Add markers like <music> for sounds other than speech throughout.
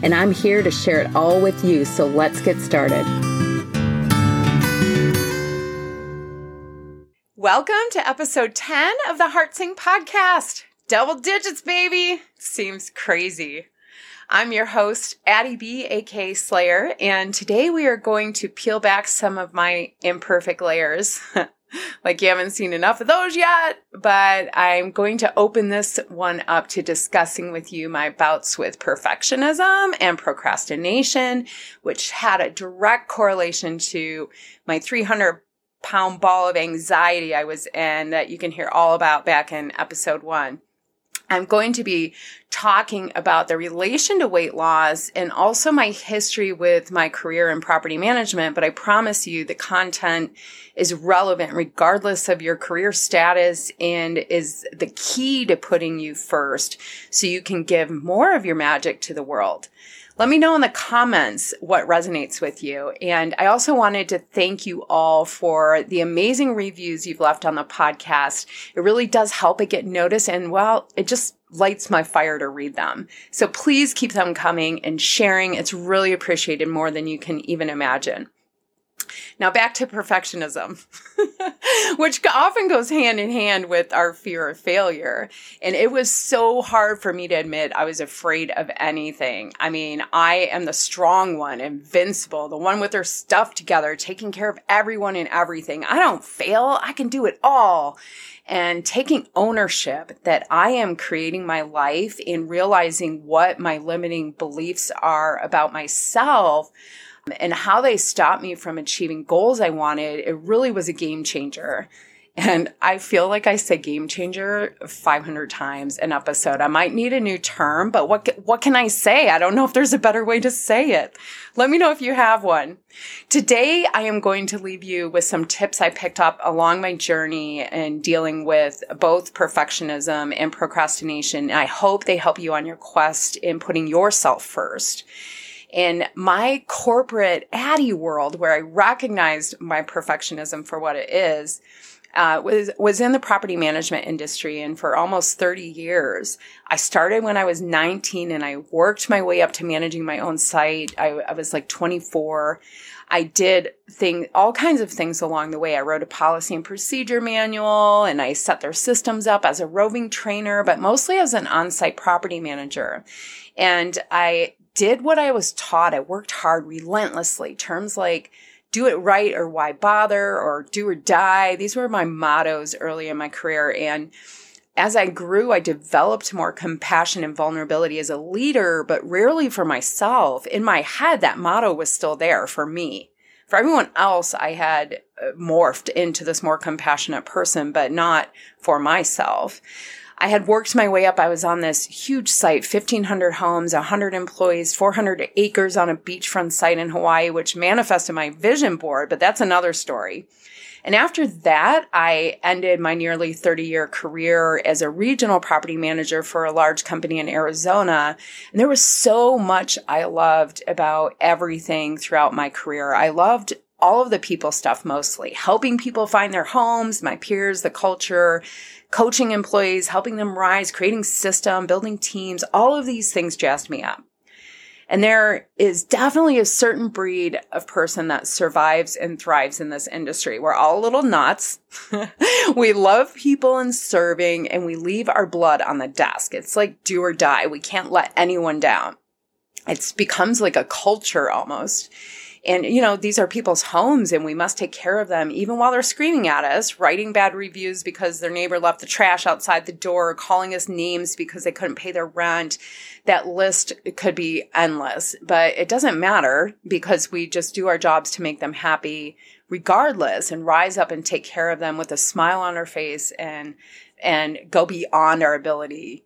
And I'm here to share it all with you, so let's get started. Welcome to episode 10 of the Heart Sing podcast. Double digits, baby. Seems crazy. I'm your host, Addie B, aka Slayer, and today we are going to peel back some of my imperfect layers. <laughs> <laughs> like you haven't seen enough of those yet, but I'm going to open this one up to discussing with you my bouts with perfectionism and procrastination, which had a direct correlation to my 300 pound ball of anxiety I was in that you can hear all about back in episode one. I'm going to be talking about the relation to weight loss and also my history with my career in property management. But I promise you the content is relevant regardless of your career status and is the key to putting you first so you can give more of your magic to the world. Let me know in the comments what resonates with you. And I also wanted to thank you all for the amazing reviews you've left on the podcast. It really does help it get noticed. And well, it just lights my fire to read them. So please keep them coming and sharing. It's really appreciated more than you can even imagine. Now back to perfectionism, <laughs> which often goes hand in hand with our fear of failure. And it was so hard for me to admit I was afraid of anything. I mean, I am the strong one, invincible, the one with her stuff together, taking care of everyone and everything. I don't fail. I can do it all and taking ownership that I am creating my life and realizing what my limiting beliefs are about myself and how they stopped me from achieving goals I wanted, it really was a game changer. And I feel like I say game changer 500 times an episode. I might need a new term, but what, what can I say? I don't know if there's a better way to say it. Let me know if you have one. Today, I am going to leave you with some tips I picked up along my journey in dealing with both perfectionism and procrastination. I hope they help you on your quest in putting yourself first in my corporate Addie world where I recognized my perfectionism for what it is, uh, was was in the property management industry and for almost 30 years. I started when I was 19 and I worked my way up to managing my own site. I, I was like 24. I did thing all kinds of things along the way. I wrote a policy and procedure manual and I set their systems up as a roving trainer, but mostly as an on-site property manager. And I did what I was taught. I worked hard relentlessly. Terms like do it right or why bother or do or die. These were my mottos early in my career. And as I grew, I developed more compassion and vulnerability as a leader, but rarely for myself. In my head, that motto was still there for me. For everyone else, I had uh, morphed into this more compassionate person, but not for myself. I had worked my way up. I was on this huge site, 1500 homes, 100 employees, 400 acres on a beachfront site in Hawaii, which manifested my vision board, but that's another story. And after that, I ended my nearly 30 year career as a regional property manager for a large company in Arizona. And there was so much I loved about everything throughout my career. I loved all of the people stuff mostly, helping people find their homes, my peers, the culture, coaching employees, helping them rise, creating system, building teams, all of these things jazzed me up. And there is definitely a certain breed of person that survives and thrives in this industry. We're all little nuts. <laughs> we love people and serving and we leave our blood on the desk. It's like do or die. We can't let anyone down. It becomes like a culture almost. And, you know, these are people's homes and we must take care of them even while they're screaming at us, writing bad reviews because their neighbor left the trash outside the door, calling us names because they couldn't pay their rent. That list could be endless, but it doesn't matter because we just do our jobs to make them happy regardless and rise up and take care of them with a smile on our face and, and go beyond our ability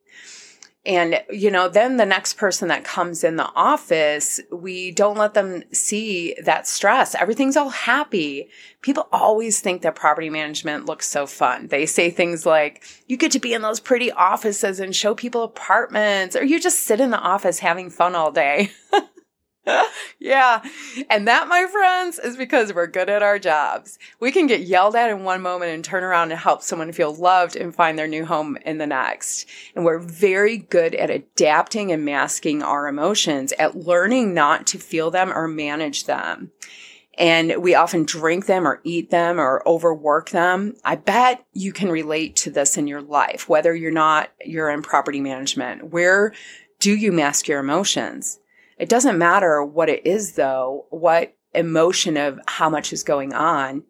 And, you know, then the next person that comes in the office, we don't let them see that stress. Everything's all happy. People always think that property management looks so fun. They say things like, you get to be in those pretty offices and show people apartments, or you just sit in the office having fun all day. <laughs> <laughs> yeah. And that, my friends, is because we're good at our jobs. We can get yelled at in one moment and turn around and help someone feel loved and find their new home in the next. And we're very good at adapting and masking our emotions, at learning not to feel them or manage them. And we often drink them or eat them or overwork them. I bet you can relate to this in your life, whether you're not, you're in property management. Where do you mask your emotions? It doesn't matter what it is though, what emotion of how much is going on.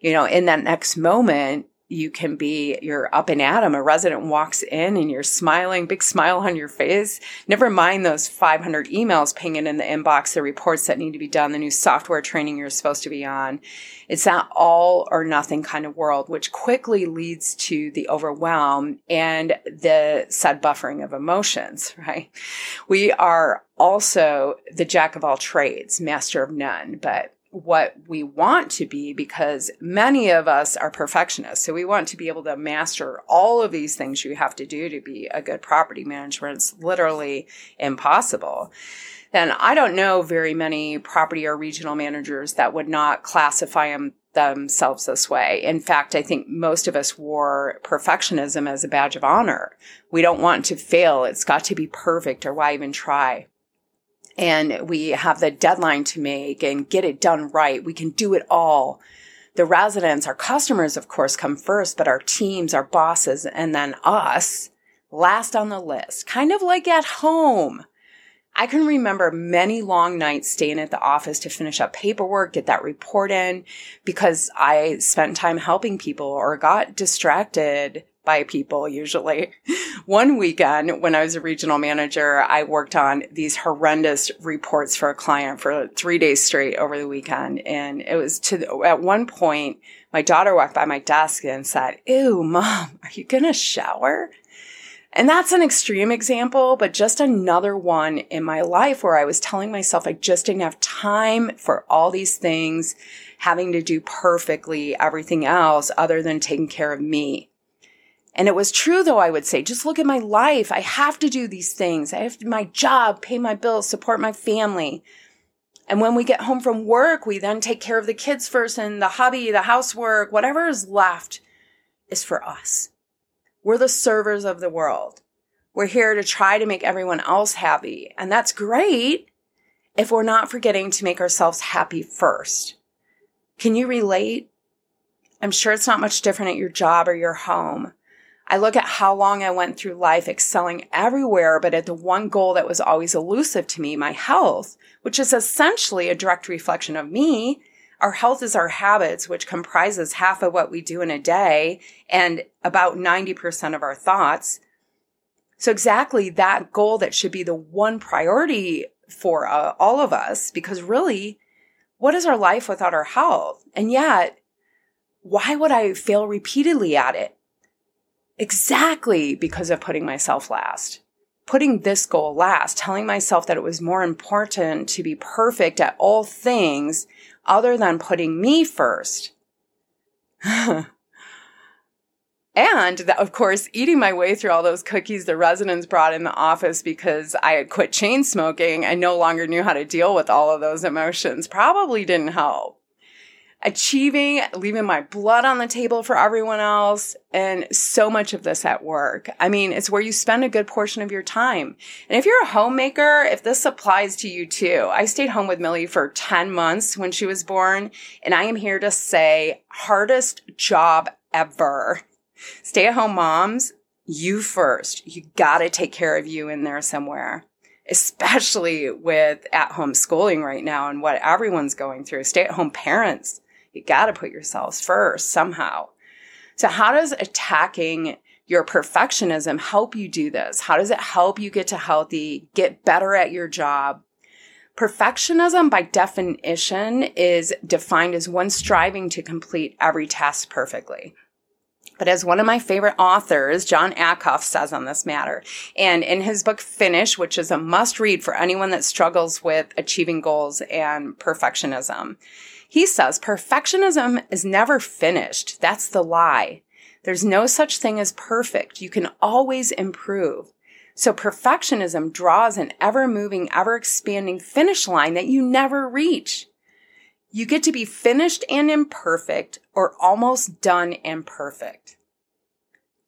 You know, in that next moment, you can be you're up and at 'em. A resident walks in and you're smiling, big smile on your face. Never mind those 500 emails pinging in the inbox, the reports that need to be done, the new software training you're supposed to be on. It's that all or nothing kind of world, which quickly leads to the overwhelm and the said buffering of emotions, <laughs> right? We are also the jack of all trades, master of none, but what we want to be because many of us are perfectionists. So we want to be able to master all of these things you have to do to be a good property manager. It's literally impossible. Then I don't know very many property or regional managers that would not classify them themselves this way. In fact, I think most of us wore perfectionism as a badge of honor. We don't want to fail. It's got to be perfect or why even try? And we have the deadline to make and get it done right. We can do it all. The residents, our customers, of course, come first, but our teams, our bosses, and then us last on the list, kind of like at home. I can remember many long nights staying at the office to finish up paperwork, get that report in because I spent time helping people or got distracted by people usually. <laughs> One weekend when I was a regional manager, I worked on these horrendous reports for a client for three days straight over the weekend. And it was to, at one point, my daughter walked by my desk and said, Ew, mom, <laughs> are you going to shower? And that's an extreme example, but just another one in my life where I was telling myself I just didn't have time for all these things, having to do perfectly everything else other than taking care of me. And it was true though, I would say, just look at my life. I have to do these things. I have to, my job, pay my bills, support my family. And when we get home from work, we then take care of the kids first and the hobby, the housework, whatever is left is for us. We're the servers of the world. We're here to try to make everyone else happy. And that's great if we're not forgetting to make ourselves happy first. Can you relate? I'm sure it's not much different at your job or your home. I look at how long I went through life excelling everywhere, but at the one goal that was always elusive to me, my health, which is essentially a direct reflection of me. Our health is our habits, which comprises half of what we do in a day and about 90% of our thoughts. So exactly that goal that should be the one priority for uh, all of us, because really, what is our life without our health? And yet, why would I fail repeatedly at it? exactly because of putting myself last. Putting this goal last, telling myself that it was more important to be perfect at all things other than putting me first. <laughs> and of course, eating my way through all those cookies the residents brought in the office because I had quit chain smoking and no longer knew how to deal with all of those emotions probably didn't help achieving, leaving my blood on the table for everyone else, and so much of this at work. I mean, it's where you spend a good portion of your time. And if you're a homemaker, if this applies to you too, I stayed home with Millie for 10 months when she was born, and I am here to say hardest job ever. Stay at home moms, you first. You gotta take care of you in there somewhere especially with at home schooling right now and what everyone's going through. Stay at home parents. You got to put yourselves first somehow. So, how does attacking your perfectionism help you do this? How does it help you get to healthy, get better at your job? Perfectionism, by definition, is defined as one striving to complete every task perfectly. But as one of my favorite authors, Jon Acuff, says on this matter, and in his book Finish, which is a must read for anyone that struggles with achieving goals and perfectionism, he says perfectionism is never finished. That's the lie. There's no such thing as perfect. You can always improve. So perfectionism draws an ever moving, ever expanding finish line that you never reach. You get to be finished and imperfect or almost done and perfect.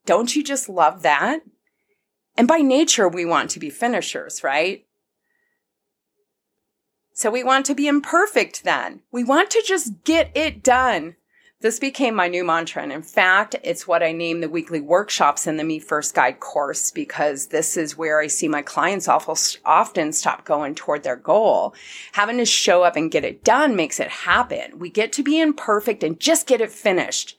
Don't you just love that? And by nature, we want to be finishers, right? So we want to be imperfect then. We want to just get it done. This became my new mantra. And in fact, it's what I name the weekly workshops in the Me First Guide course because this is where I see my clients often stop going toward their goal. Having to show up and get it done makes it happen. We get to be imperfect and just get it finished.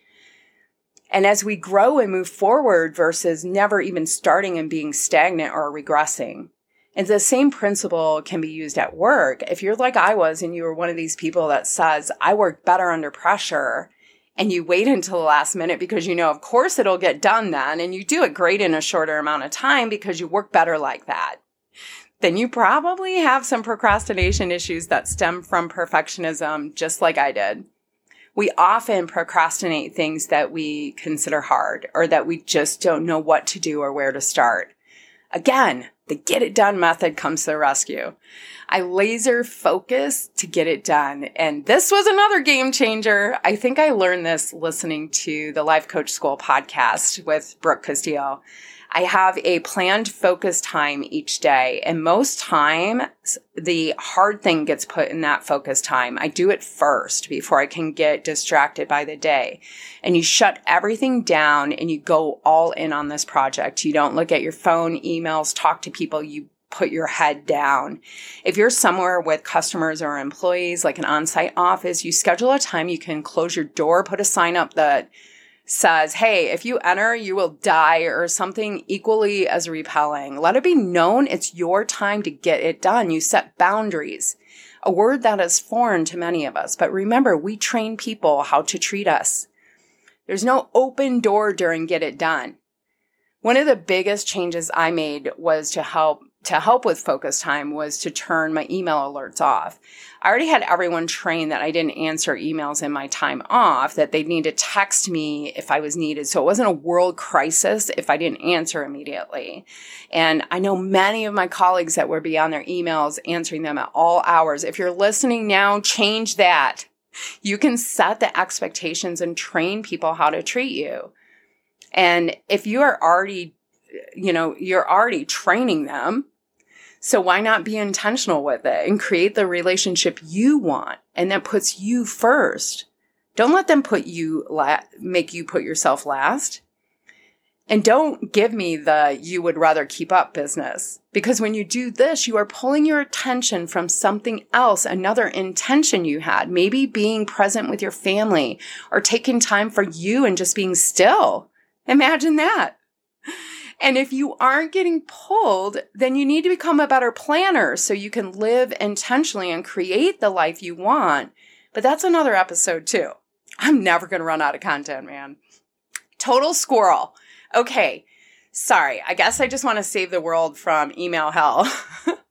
And as we grow and move forward versus never even starting and being stagnant or regressing. And the same principle can be used at work. If you're like I was and you were one of these people that says, I work better under pressure and you wait until the last minute because you know, of course, it'll get done then, and you do it great in a shorter amount of time because you work better like that, then you probably have some procrastination issues that stem from perfectionism, just like I did. We often procrastinate things that we consider hard or that we just don't know what to do or where to start. Again, the get it done method comes to the rescue. I laser focus to get it done. And this was another game changer. I think I learned this listening to the Life Coach School podcast with Brooke Castillo. I have a planned focus time each day and most time the hard thing gets put in that focus time. I do it first before I can get distracted by the day. And you shut everything down and you go all in on this project. You don't look at your phone, emails, talk to people. You put your head down. If you're somewhere with customers or employees, like an on-site office, you schedule a time you can close your door, put a sign up that says, Hey, if you enter, you will die or something equally as repelling. Let it be known it's your time to get it done. You set boundaries, a word that is foreign to many of us. But remember, we train people how to treat us. There's no open door during get it done. One of the biggest changes I made was to help to help with focus time was to turn my email alerts off. I already had everyone trained that I didn't answer emails in my time off, that they'd need to text me if I was needed. So it wasn't a world crisis if I didn't answer immediately. And I know many of my colleagues that would be on their emails answering them at all hours. If you're listening now, change that. You can set the expectations and train people how to treat you. And if you are already, you know, you're already training them, so why not be intentional with it and create the relationship you want and that puts you first? Don't let them put you la- make you put yourself last. And don't give me the you would rather keep up business because when you do this, you are pulling your attention from something else, another intention you had, maybe being present with your family or taking time for you and just being still. Imagine that. And if you aren't getting pulled, then you need to become a better planner so you can live intentionally and create the life you want. But that's another episode too. I'm never going to run out of content, man. Total squirrel. Okay. Sorry. I guess I just want to save the world from email hell. <laughs>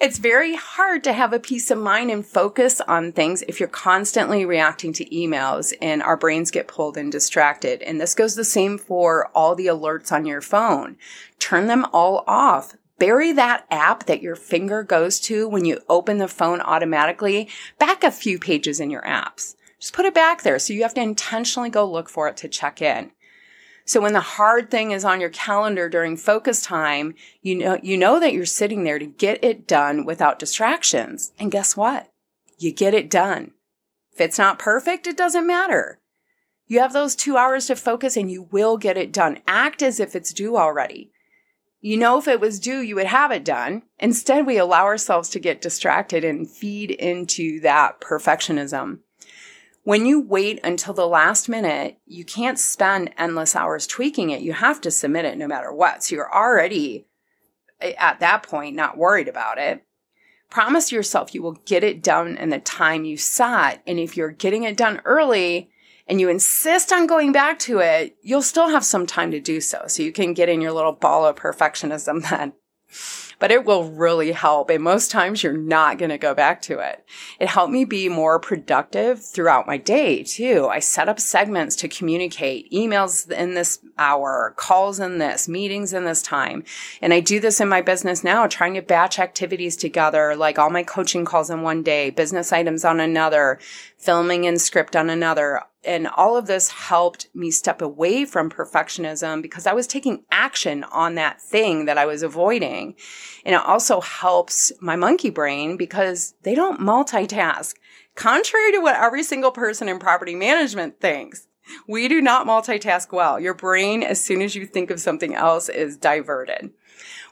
it's very hard to have a peace of mind and focus on things if you're constantly reacting to emails and our brains get pulled and distracted. And this goes the same for all the alerts on your phone. Turn them all off. Bury that app that your finger goes to when you open the phone automatically back a few pages in your apps. Just put it back there so you have to intentionally go look for it to check in. So when the hard thing is on your calendar during focus time, you know, you know that you're sitting there to get it done without distractions. And guess what? You get it done. If it's not perfect, it doesn't matter. You have those two hours to focus and you will get it done. Act as if it's due already. You know, if it was due, you would have it done. Instead, we allow ourselves to get distracted and feed into that perfectionism. When you wait until the last minute, you can't spend endless hours tweaking it. You have to submit it no matter what. So you're already eh, at that point not worried about it. Promise yourself you will get it done in the time you set. And if you're getting it done early, and you insist on going back to it, you'll still have some time to do so. So you can get in your little ball of perfectionism <laughs> then but it will really help. And most times you're not going to go back to it. It helped me be more productive throughout my day too. I set up segments to communicate emails in this hour, calls in this, meetings in this time. And I do this in my business now, trying to batch activities together, like all my coaching calls in one day, business items on another, filming and script on another. And all of this helped me step away from perfectionism because I was taking action on that thing that I was avoiding. And it also helps my monkey brain because they don't multitask. Contrary to what every single person in property management thinks, we do not multitask well. Your brain, as soon as you think of something else, is diverted.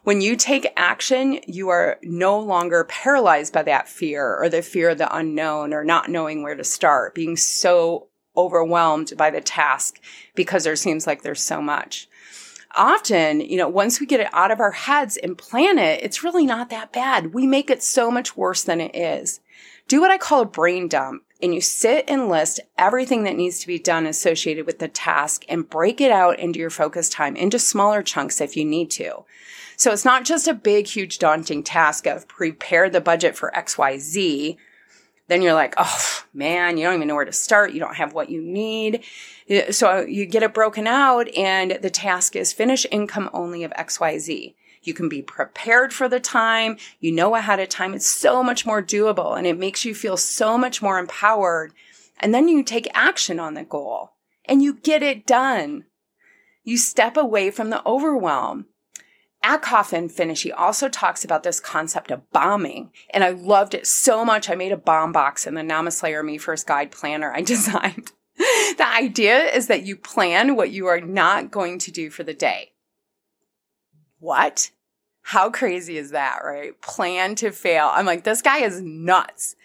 When you take action, you are no longer paralyzed by that fear or the fear of the unknown or not knowing where to start, being so overwhelmed by the task because there seems like there's so much. Often, you know, once we get it out of our heads and plan it, it's really not that bad. We make it so much worse than it is. Do what I call a brain dump and you sit and list everything that needs to be done associated with the task and break it out into your focus time into smaller chunks if you need to. So it's not just a big, huge, daunting task of prepare the budget for XYZ. Then you're like, oh man, you don't even know where to start. You don't have what you need. So you get it broken out and the task is finish income only of XYZ. You can be prepared for the time. You know ahead of time. It's so much more doable and it makes you feel so much more empowered. And then you take action on the goal and you get it done. You step away from the overwhelm. Acuff in Finish, he also talks about this concept of bombing. And I loved it so much. I made a bomb box in the Namaslayer Me First Guide planner I <laughs> designed. the idea is that you plan what you are not going to do for the day. What? How crazy is that, right? Plan to fail. I'm like, this guy is nuts.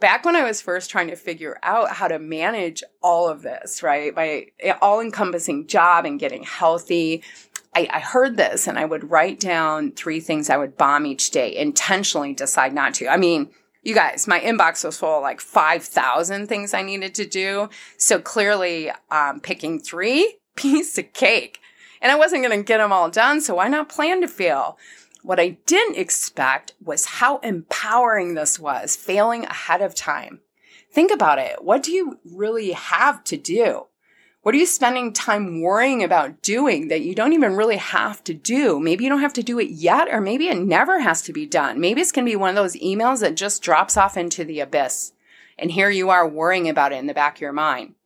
Back when I was first trying to figure out how to manage all of this, right? My all encompassing job and getting healthy, I, I, heard this and I would write down three things I would bomb each day, intentionally decide not to. I mean, you guys, my inbox was full of like 5,000 things I needed to do. So clearly, um, picking three, <laughs> piece of cake. And I wasn't going to get them all done. So why not plan to fail? What I didn't expect was how empowering this was, failing ahead of time. Think about it. What do you really have to do? What are you spending time worrying about doing that you don't even really have to do? Maybe you don't have to do it yet, or maybe it never has to be done. Maybe it's going to be one of those emails that just drops off into the abyss. And here you are worrying about it in the back of your mind.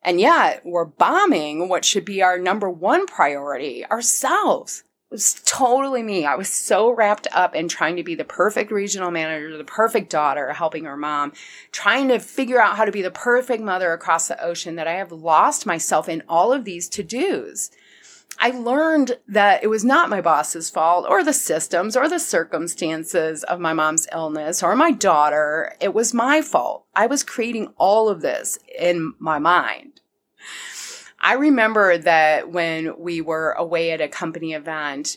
And yet we're bombing what should be our number one priority, ourselves was totally me. I was so wrapped up in trying to be the perfect regional manager, the perfect daughter, helping her mom, trying to figure out how to be the perfect mother across the ocean that I have lost myself in all of these to dos. I learned that it was not my boss's fault or the systems or the circumstances of my mom's illness or my daughter. It was my fault. I was creating all of this in my mind. I remember that when we were away at a company event,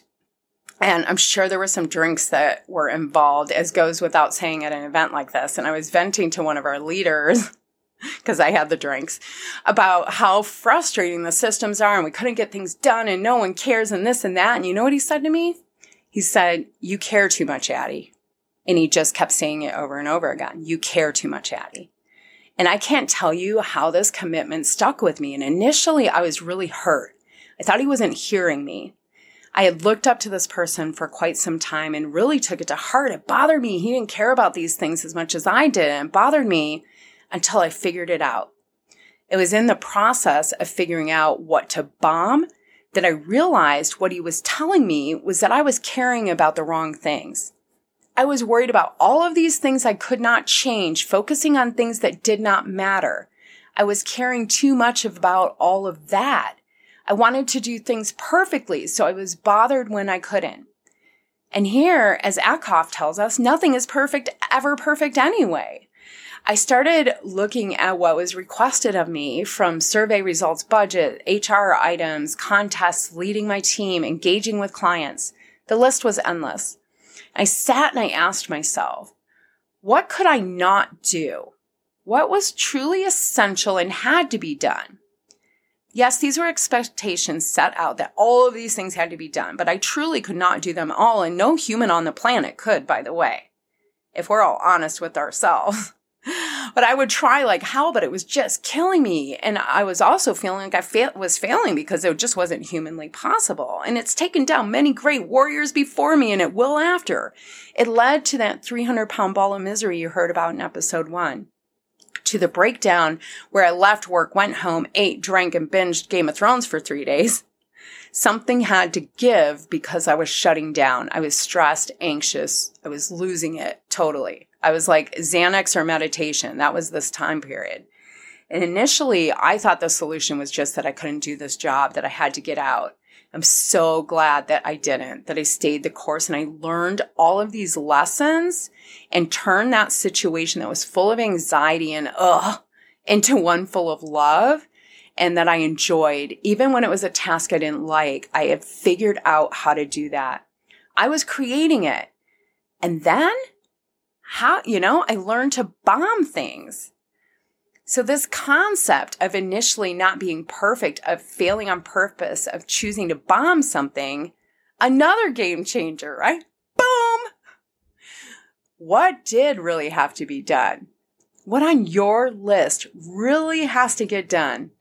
and I'm sure there were some drinks that were involved, as goes without saying at an event like this. And I was venting to one of our leaders <laughs> because I had the drinks about how frustrating the systems are and we couldn't get things done and no one cares and this and that. And you know what he said to me? He said, You care too much, Addie. And he just kept saying it over and over again. You care too much, Addie. And I can't tell you how this commitment stuck with me. And initially I was really hurt. I thought he wasn't hearing me. I had looked up to this person for quite some time and really took it to heart. It bothered me. He didn't care about these things as much as I did. And it bothered me until I figured it out. It was in the process of figuring out what to bomb that I realized what he was telling me was that I was caring about the wrong things. I was worried about all of these things I could not change, focusing on things that did not matter. I was caring too much about all of that. I wanted to do things perfectly, so I was bothered when I couldn't. And here, as Acuff tells us, nothing is perfect, ever perfect anyway. I started looking at what was requested of me from survey results, budget, HR items, contests, leading my team, engaging with clients. The list was endless. I sat and I asked myself, what could I not do? what was truly essential and had to be done. Yes, these were expectations set out that all of these things had to be done, but I truly could not do them all, and no human on the planet could, by the way, if we're all honest with ourselves. But I would try like how, but it was just killing me. And I was also feeling like I fa- was failing because it just wasn't humanly possible. And it's taken down many great warriors before me and it will after. It led to that 300 pound ball of misery you heard about in episode one. To the breakdown where I left work, went home, ate, drank, and binged Game of Thrones for three days. Something had to give because I was shutting down. I was stressed, anxious. I was losing it totally. I was like Xanax or meditation. That was this time period. And initially, I thought the solution was just that I couldn't do this job, that I had to get out. I'm so glad that I didn't, that I stayed the course and I learned all of these lessons and turned that situation that was full of anxiety and ugh into one full of love and that I enjoyed. Even when it was a task I didn't like, I had figured out how to do that. I was creating it. And then how, you know, I learned to bomb things. So this concept of initially not being perfect, of failing on purpose, of choosing to bomb something, another game changer, right? Boom! What did really have to be done? What on your list really has to get done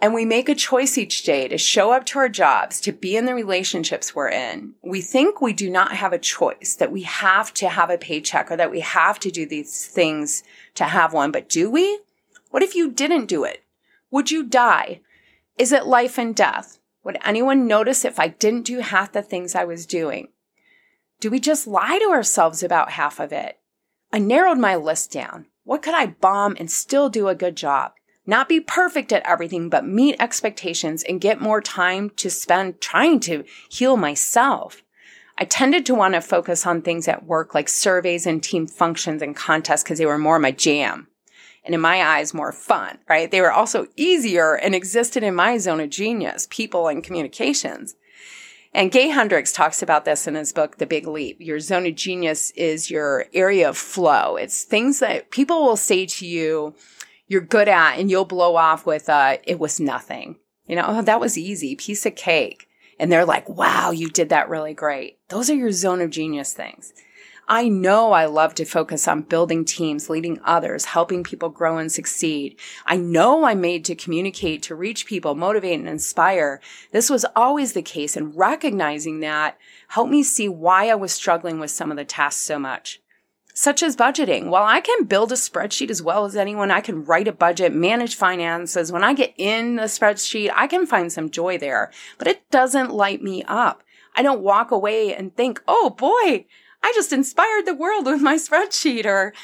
and we make a choice each day to show up to our jobs, to be in the relationships we're in, we think we do not have a choice, that we have to have a paycheck or that we have to do these things to have one. But do we? What if you didn't do it? Would you die? Is it life and death? Would anyone notice if I didn't do half the things I was doing? Do we just lie to ourselves about half of it? I narrowed my list down. What could I bomb and still do a good job? Not be perfect at everything, but meet expectations and get more time to spend trying to heal myself. I tended to want to focus on things at work like surveys and team functions and contests because they were more my jam. And in my eyes, more fun, right? They were also easier and existed in my zone of genius, people and communications. And Gay Hendricks talks about this in his book, The Big Leap. Your zone of genius is your area of flow. It's things that people will say to you, you're good at and you'll blow off with, uh, it was nothing. You know, oh, that was easy, piece of cake. And they're like, wow, you did that really great. Those are your zone of genius things. I know I love to focus on building teams, leading others, helping people grow and succeed. I know I'm made to communicate, to reach people, motivate and inspire. This was always the case and recognizing that helped me see why I was struggling with some of the tasks so much such as budgeting. While I can build a spreadsheet as well as anyone, I can write a budget, manage finances. When I get in the spreadsheet, I can find some joy there, but it doesn't light me up. I don't walk away and think, oh boy, I just inspired the world with my <laughs> spreadsheet or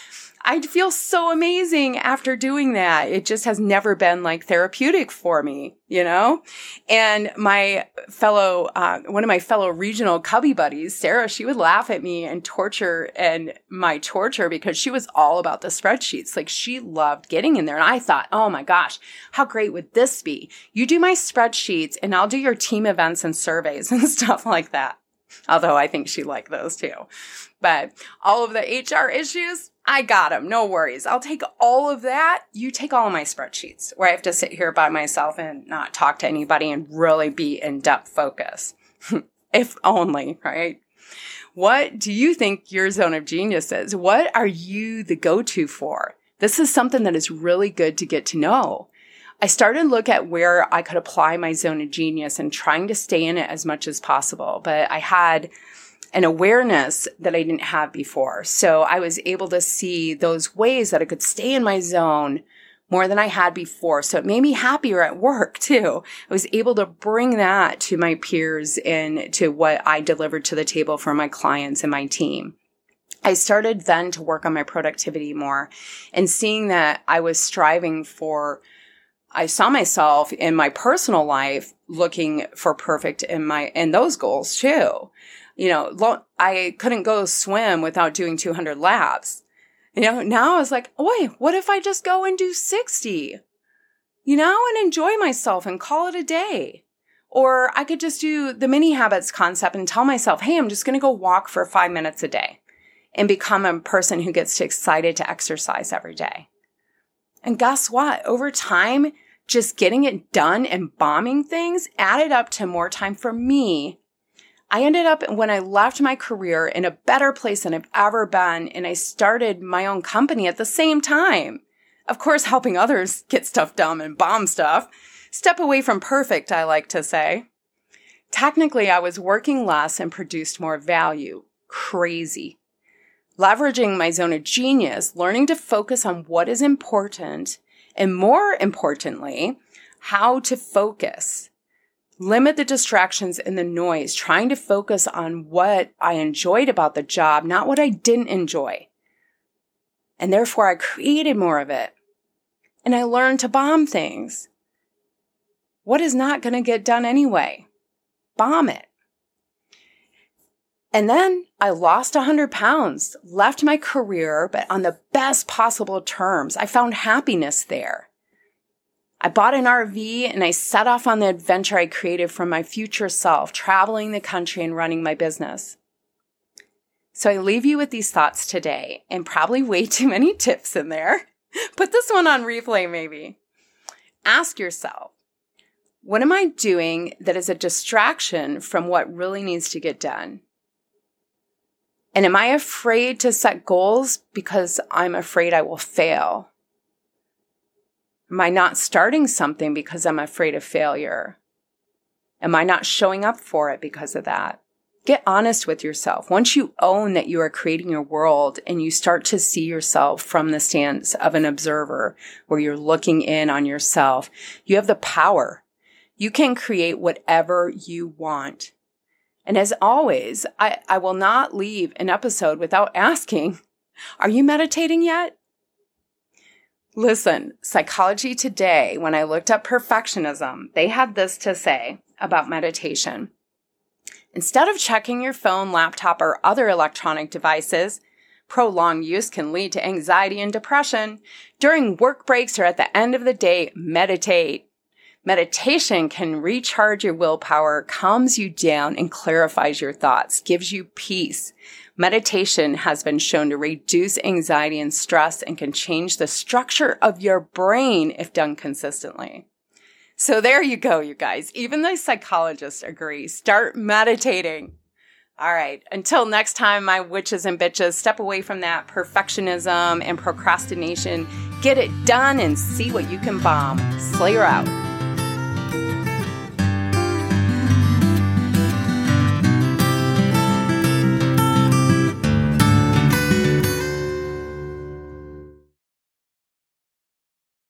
I feel so amazing after doing that. It just has never been like therapeutic for me, you know? And my fellow, uh, one of my fellow regional cubby buddies, Sarah, she would laugh at me and torture and my torture because she was all about the spreadsheets. Like she loved getting in there. And I thought, oh my gosh, how great would this be? You do my spreadsheets and I'll do your team events and surveys <laughs> and stuff like that. Although I think she liked those too. But all of the HR issues, I got them. No worries. I'll take all of that. You take all of my spreadsheets where I have to sit here by myself and not talk to anybody and really be in depth focus. <laughs> if only, right? What do you think your zone of genius is? What are you the go to for? This is something that is really good to get to know. I started to look at where I could apply my zone of genius and trying to stay in it as much as possible. But I had an awareness that I didn't have before. So I was able to see those ways that I could stay in my zone more than I had before. So it made me happier at work too. I was able to bring that to my peers and to what I delivered to the table for my clients and my team. I started then to work on my productivity more and seeing that I was striving for I saw myself in my personal life looking for perfect in my in those goals too you know, lo- I couldn't go swim without doing 200 laps. You know, now I was like, wait, what if I just go and do 60? You know, and enjoy myself and call it a day. Or I could just do the mini habits concept and tell myself, hey, I'm just going to go walk for five minutes a day and become a person who gets excited to exercise every day. And guess what? Over time, just getting it done and bombing things added up to more time for me. I ended up when I left my career in a better place than I've ever been, and I started my own company at the same time. Of course, helping others <laughs> get stuff done and bomb stuff. Step away from perfect, I like to say. Technically, I was working less and produced more value. Crazy. Leveraging my zone of genius, learning to focus on what is important, and more importantly, how to focus. Limit the distractions and the noise, trying to focus on what I enjoyed about the job, not what I didn't enjoy. And therefore, I created more of it. And I learned to bomb things. What is not going to get done anyway? Bomb it. And then I lost 100 pounds, left my career, but on the best possible terms. I found happiness there. I bought an RV and I set off on the adventure I created for my future self, traveling the country and running my business. So I leave you with these thoughts today and probably way <laughs> too many tips in there. <laughs> Put this one on replay, maybe. Ask yourself, what am I doing that is a distraction from what really needs to get done? And am I afraid to set goals because I'm afraid I will fail? Am I not starting something because I'm afraid of failure? Am I not showing up for it because of that? Get honest with yourself. Once you own that you are creating your world and you start to see yourself from the stance of an observer where you're looking in on yourself, you have the power. You can create whatever you want. And as always, I, I will not leave an episode without asking, are you meditating yet? Listen, Psychology Today, when I looked up perfectionism, they had this to say about meditation. Instead of checking your phone, laptop, or other electronic devices, prolonged use can lead to anxiety and depression. During work breaks or at the end of the day, meditate. Meditation can recharge your willpower, calms you down, and clarifies your thoughts, gives you peace. Meditation has been shown to reduce anxiety and stress and can change the structure of your brain if done consistently. So there you go, you guys. Even the psychologists agree. Start meditating. All right. Until next time, my witches and bitches, step away from that perfectionism and procrastination. Get it done and see what you can bomb. Slayer out.